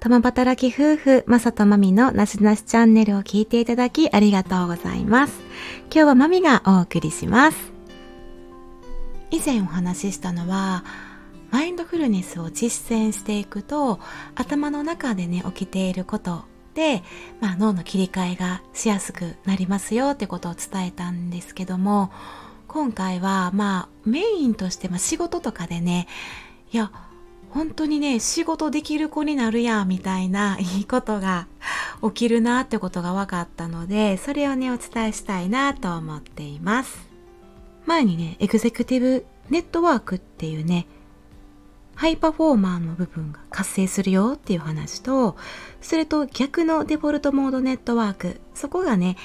共働き夫婦、まさとまみのなしなしチャンネルを聞いていただきありがとうございます。今日はまみがお送りします。以前お話ししたのは、マインドフルネスを実践していくと、頭の中でね、起きていることで、まあ、脳の切り替えがしやすくなりますよってことを伝えたんですけども、今回はまあメインとしてまあ仕事とかでね、いや、本当にね仕事できる子になるやみたいないいことが起きるなってことが分かったのでそれをねお伝えしたいなと思っています。前にねエグゼクティブネットワークっていうねハイパフォーマーの部分が活性するよっていう話とそれと逆のデフォルトモードネットワークそこがね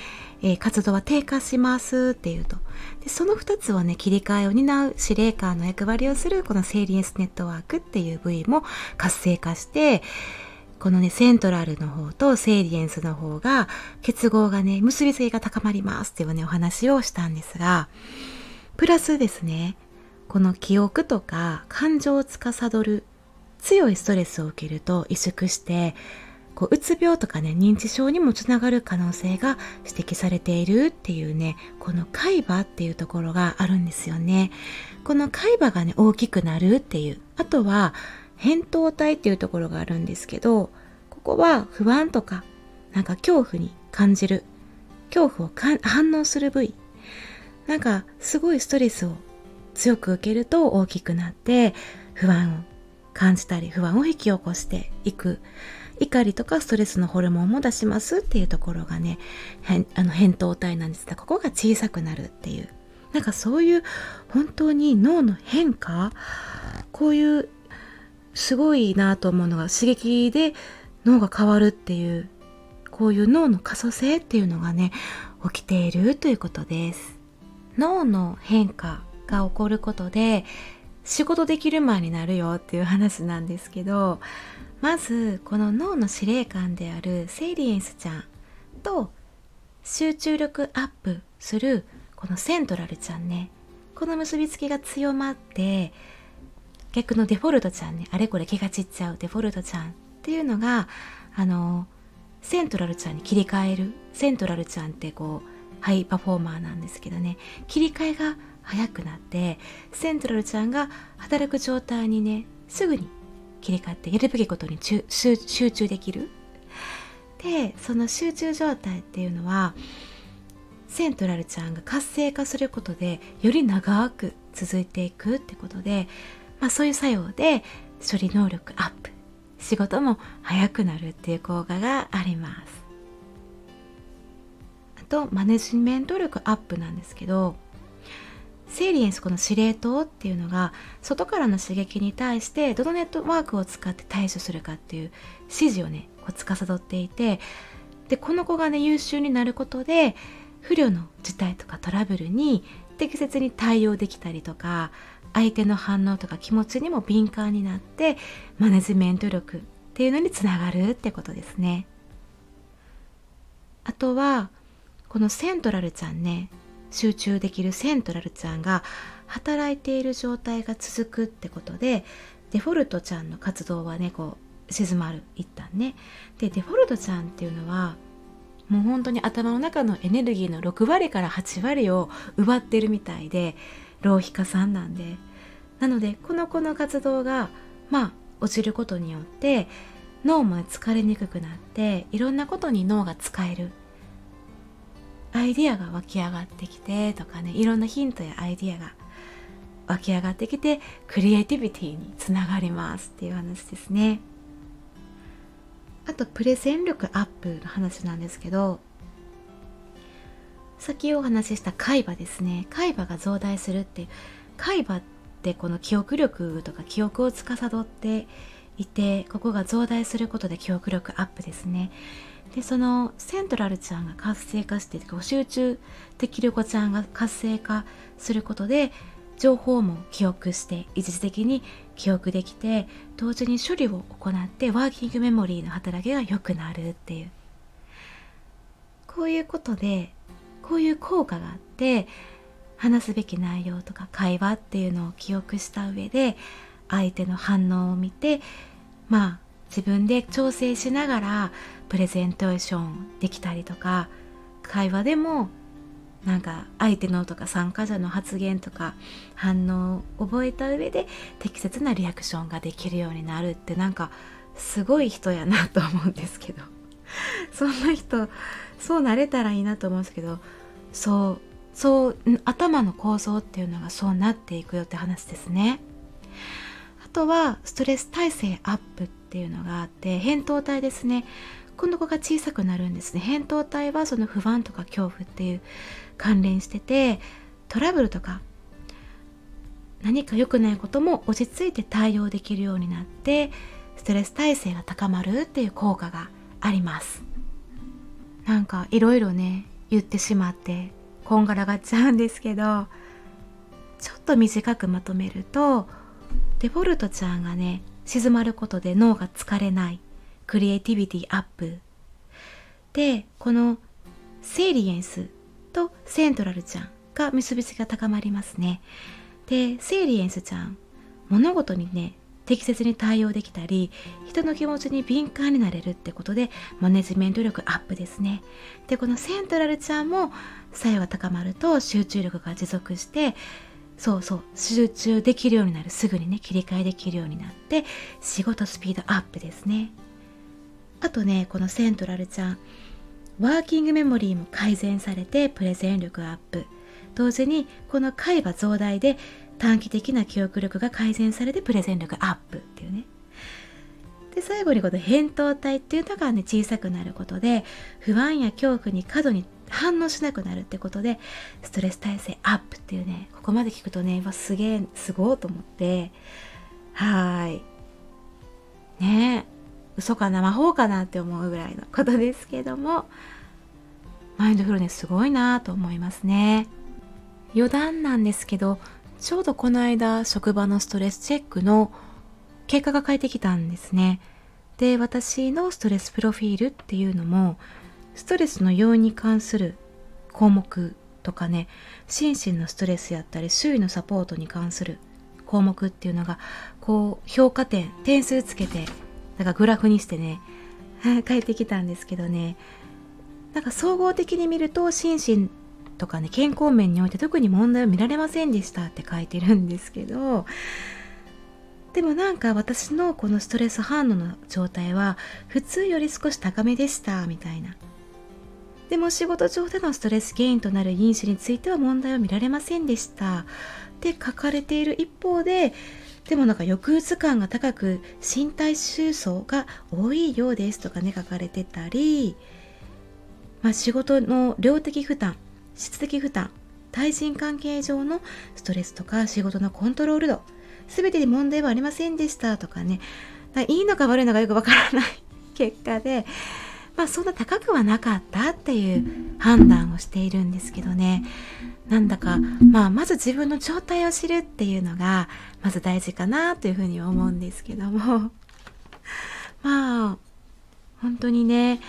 えー、活動は低下しますっていうと。でその2つをね切り替えを担う司令官の役割をするこのセーリエンスネットワークっていう部位も活性化してこのねセントラルの方とセーリエンスの方が結合がね結びつきが高まりますっていうねお話をしたんですがプラスですねこの記憶とか感情を司る強いストレスを受けると萎縮してこううつ病とかね認知症にもつながる可能性が指摘されているっていうねこの海馬っていうところがあるんですよね。この海馬がね大きくなるっていう。あとは扁桃体っていうところがあるんですけどここは不安とかなんか恐怖に感じる。恐怖を反応する部位。なんかすごいストレスを強く受けると大きくなって不安を感じたり不安を引き起こしていく。怒りとかストレスのホルモンも出しますっていうところがねあの扁桃体なんです。がここが小さくなるっていう。なんかそういう本当に脳の変化こういうすごいなと思うのが刺激で脳が変わるっていうこういう脳の可塑性っていうのがね起きているということです。脳の変化が起こることで仕事できる前になるよっていう話なんですけどまずこの脳の司令官であるセイリエンスちゃんと集中力アップするこのセントラルちゃんね。この結びつきが強まって逆のデフォルトちゃんね。あれこれ気が散っちゃうデフォルトちゃんっていうのがあのセントラルちゃんに切り替える。セントラルちゃんってこうハイパフォーマーなんですけどね。切り替えが早くなってセントラルちゃんが働く状態にねすぐに切り替わってやるべきことに集中できる。でその集中状態っていうのはセントラルちゃんが活性化することでより長く続いていくってことで、まあ、そういう作用で処理能力アップ。仕事も早くなるっていう効果があります。あとマネジメント力アップなんですけどセイリエンスこの司令塔っていうのが外からの刺激に対してどのネットワークを使って対処するかっていう指示をねこう司っていてでこの子がね優秀になることで不慮の事態とかトラブルに適切に対応できたりとか相手の反応とか気持ちにも敏感になってマネジメント力っていうのにつながるってことですね。あとはこのセントラルちゃんね集中できるセントラルちゃんが働いている状態が続くってことでデフォルトちゃんの活動はねこう静まる一旦ね。でデフォルトちゃんっていうのはもう本当に頭の中のエネルギーの6割から8割を奪ってるみたいで浪費家さんなんで。なのでこの子の活動がまあ落ちることによって脳も疲れにくくなっていろんなことに脳が使える。アイディアが湧き上がってきてとかねいろんなヒントやアイディアが湧き上がってきてクリエイティビティにつながりますっていう話ですね。あとプレゼン力アップの話なんですけど先お話しした海馬ですね。海馬が増大するって海馬ってこの記憶力とか記憶を司っていてここが増大することで記憶力アップですね。でそのセントラルちゃんが活性化して集中できる子ちゃんが活性化することで情報も記憶して一時的に記憶できて同時に処理を行ってワーキングメモリーの働きが良くなるっていう。こういうことでこういう効果があって話すべき内容とか会話っていうのを記憶した上で相手の反応を見てまあ自分で調整しながらプレゼンテーションできたりとか会話でもなんか相手のとか参加者の発言とか反応を覚えた上で適切なリアクションができるようになるってなんかすごい人やなと思うんですけど。そんな人そうなれたらいいなと思うんですけどそうそう頭の構造っていうのがそうなっていくよって話ですね。あとはストレス耐性アップっていうのがあって扁桃体ですね。この子が小さくなるんですね。扁桃体はその不安とか恐怖っていう関連しててトラブルとか何か良くないことも落ち着いて対応できるようになってストレス耐性が高まるっていう効果があります。なんかいろいろね言ってしまってこんがらがっちゃうんですけどちょっと短くまとめるとデフォルトちゃんがね静まることで脳が疲れない。クリエイティビティアップ。でこのセイリエンスとセントラルちゃんが結びつきが高まりますね。でセイリエンスちゃん物事にね適切に対応できたり人の気持ちに敏感になれるってことでマネジメント力アップですね。でこのセントラルちゃんも作用が高まると集中力が持続してそうそう。集中できるようになる。すぐにね切り替えできるようになって仕事スピードアップですね。あとねこのセントラルちゃん。ワーキングメモリーも改善されてプレゼン力アップ。同時にこの会話増大で短期的な記憶力が改善されてプレゼン力アップっていうね。で最後にこの扁桃体っていうのがね小さくなることで不安や恐怖に過度に反応しなくなるってことでストレス耐性アップっていうねここまで聞くとねわすげえすごいと思って。はい。ねえ嘘かな魔法かなって思うぐらいのことですけども。マインドフルネスすごいなと思いますね。余談なんですけどちょうどこの間職場のストレスチェックの結果が返ってきたんですね。で私のストレスプロフィールっていうのもストレスの要因に関する項目とかね心身のストレスやったり周囲のサポートに関する項目っていうのがこう評価点点数つけてなんかグラフにしてね帰ってきたんですけどね。なんか総合的に見ると心身とかね健康面において特に問題を見られませんでしたって書いてるんですけどでもなんか私のこのストレス反応の状態は普通より少し高めでしたみたいな。でも仕事上でのストレス原因となる因子については問題を見られませんでした。って書かれている一方ででもなんか抑うつ感が高く身体収束が多いようですとかね書かれてたり、まあ、仕事の量的負担質的負担対人関係上のストレスとか仕事のコントロール度全てに問題はありませんでしたとかね。いいのか悪いのかよくわからない結果でまあそんな高くはなかったっていう判断をしているんですけどね。なんだか、まあ、まず自分の状態を知るっていうのがまず大事かなというふうに思うんですけども。まあ本当にね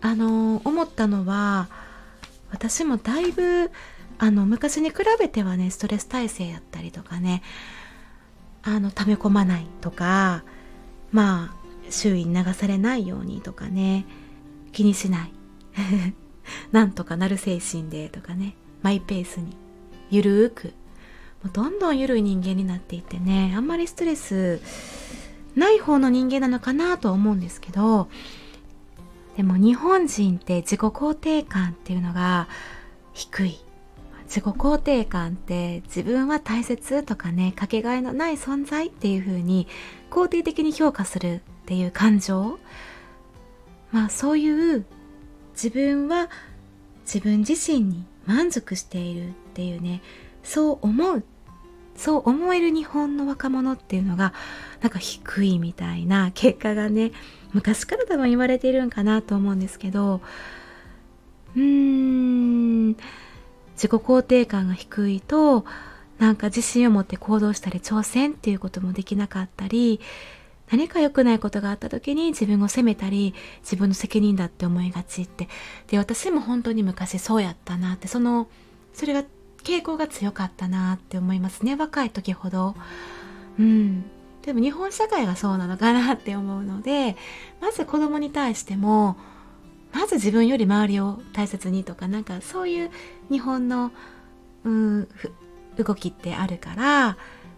あの思ったのは私もだいぶあの昔に比べてはねストレス耐性やったりとかねあの溜め込まないとかまあ周囲に流されないようにとかね気にしない。なんとかなる精神でとかね。マイペースに。ゆるーく。もうどんどんゆるい人間になっていってね。あんまりストレスない方の人間なのかなとは思うんですけど。でも日本人って自己肯定感っていうのが低い。自己肯定感って自分は大切とかね。かけがえのない存在っていう風に肯定的に評価するっていう感情まあそういう自分は自分自身に満足しているっていうねそう思うそう思える日本の若者っていうのがなんか低いみたいな結果がね昔から多分言われているんかなと思うんですけどうーん自己肯定感が低いとなんか自信を持って行動したり挑戦っていうこともできなかったり何か良くないことがあった時に自分を責めたり自分の責任だって思いがちって。で私も本当に昔そうやったなってそのそれが傾向が強かったなって思いますね。若い時ほど。うん。でも日本社会がそうなのかなって思うのでまず子供に対してもまず自分より周りを大切にとかなんかそういう日本のうん動きってあるから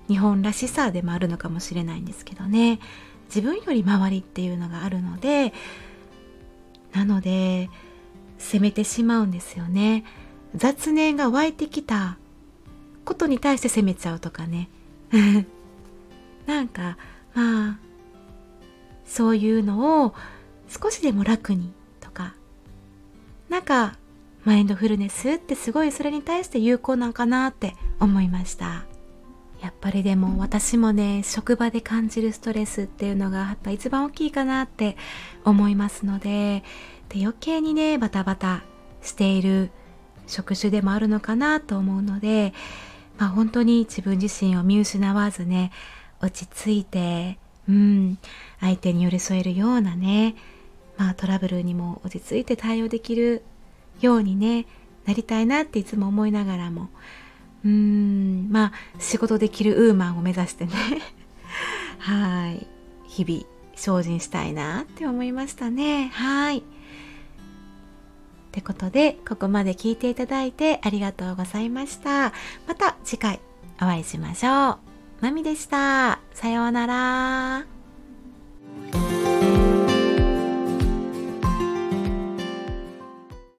日本らしさでもあるのかもしれないんですけどね。自分より周りっていうのがあるのでなので責めてしまうんですよね。雑念が湧いてきたことに対して責めちゃうとかね。なんかまあそういうのを少しでも楽にとか。なんかマインドフルネスってすごいそれに対して有効なんかなって思いました。やっぱりでも私もね職場で感じるストレスっていうのがやっぱ一番大きいかなって思いますのでで余計にねバタバタしている職種でもあるのかなと思うので、まあ、本当に自分自身を見失わずね落ち着いて、うん、相手に寄り添えるようなね、まあ、トラブルにも落ち着いて対応できるようにねなりたいなっていつも思いながらもうーんまあ仕事できるウーマンを目指してね はい日々精進したいなって思いましたねはい。ってことで、ここまで聞いていただいてありがとうございました。また次回お会いしましょう。まみでした。さようなら。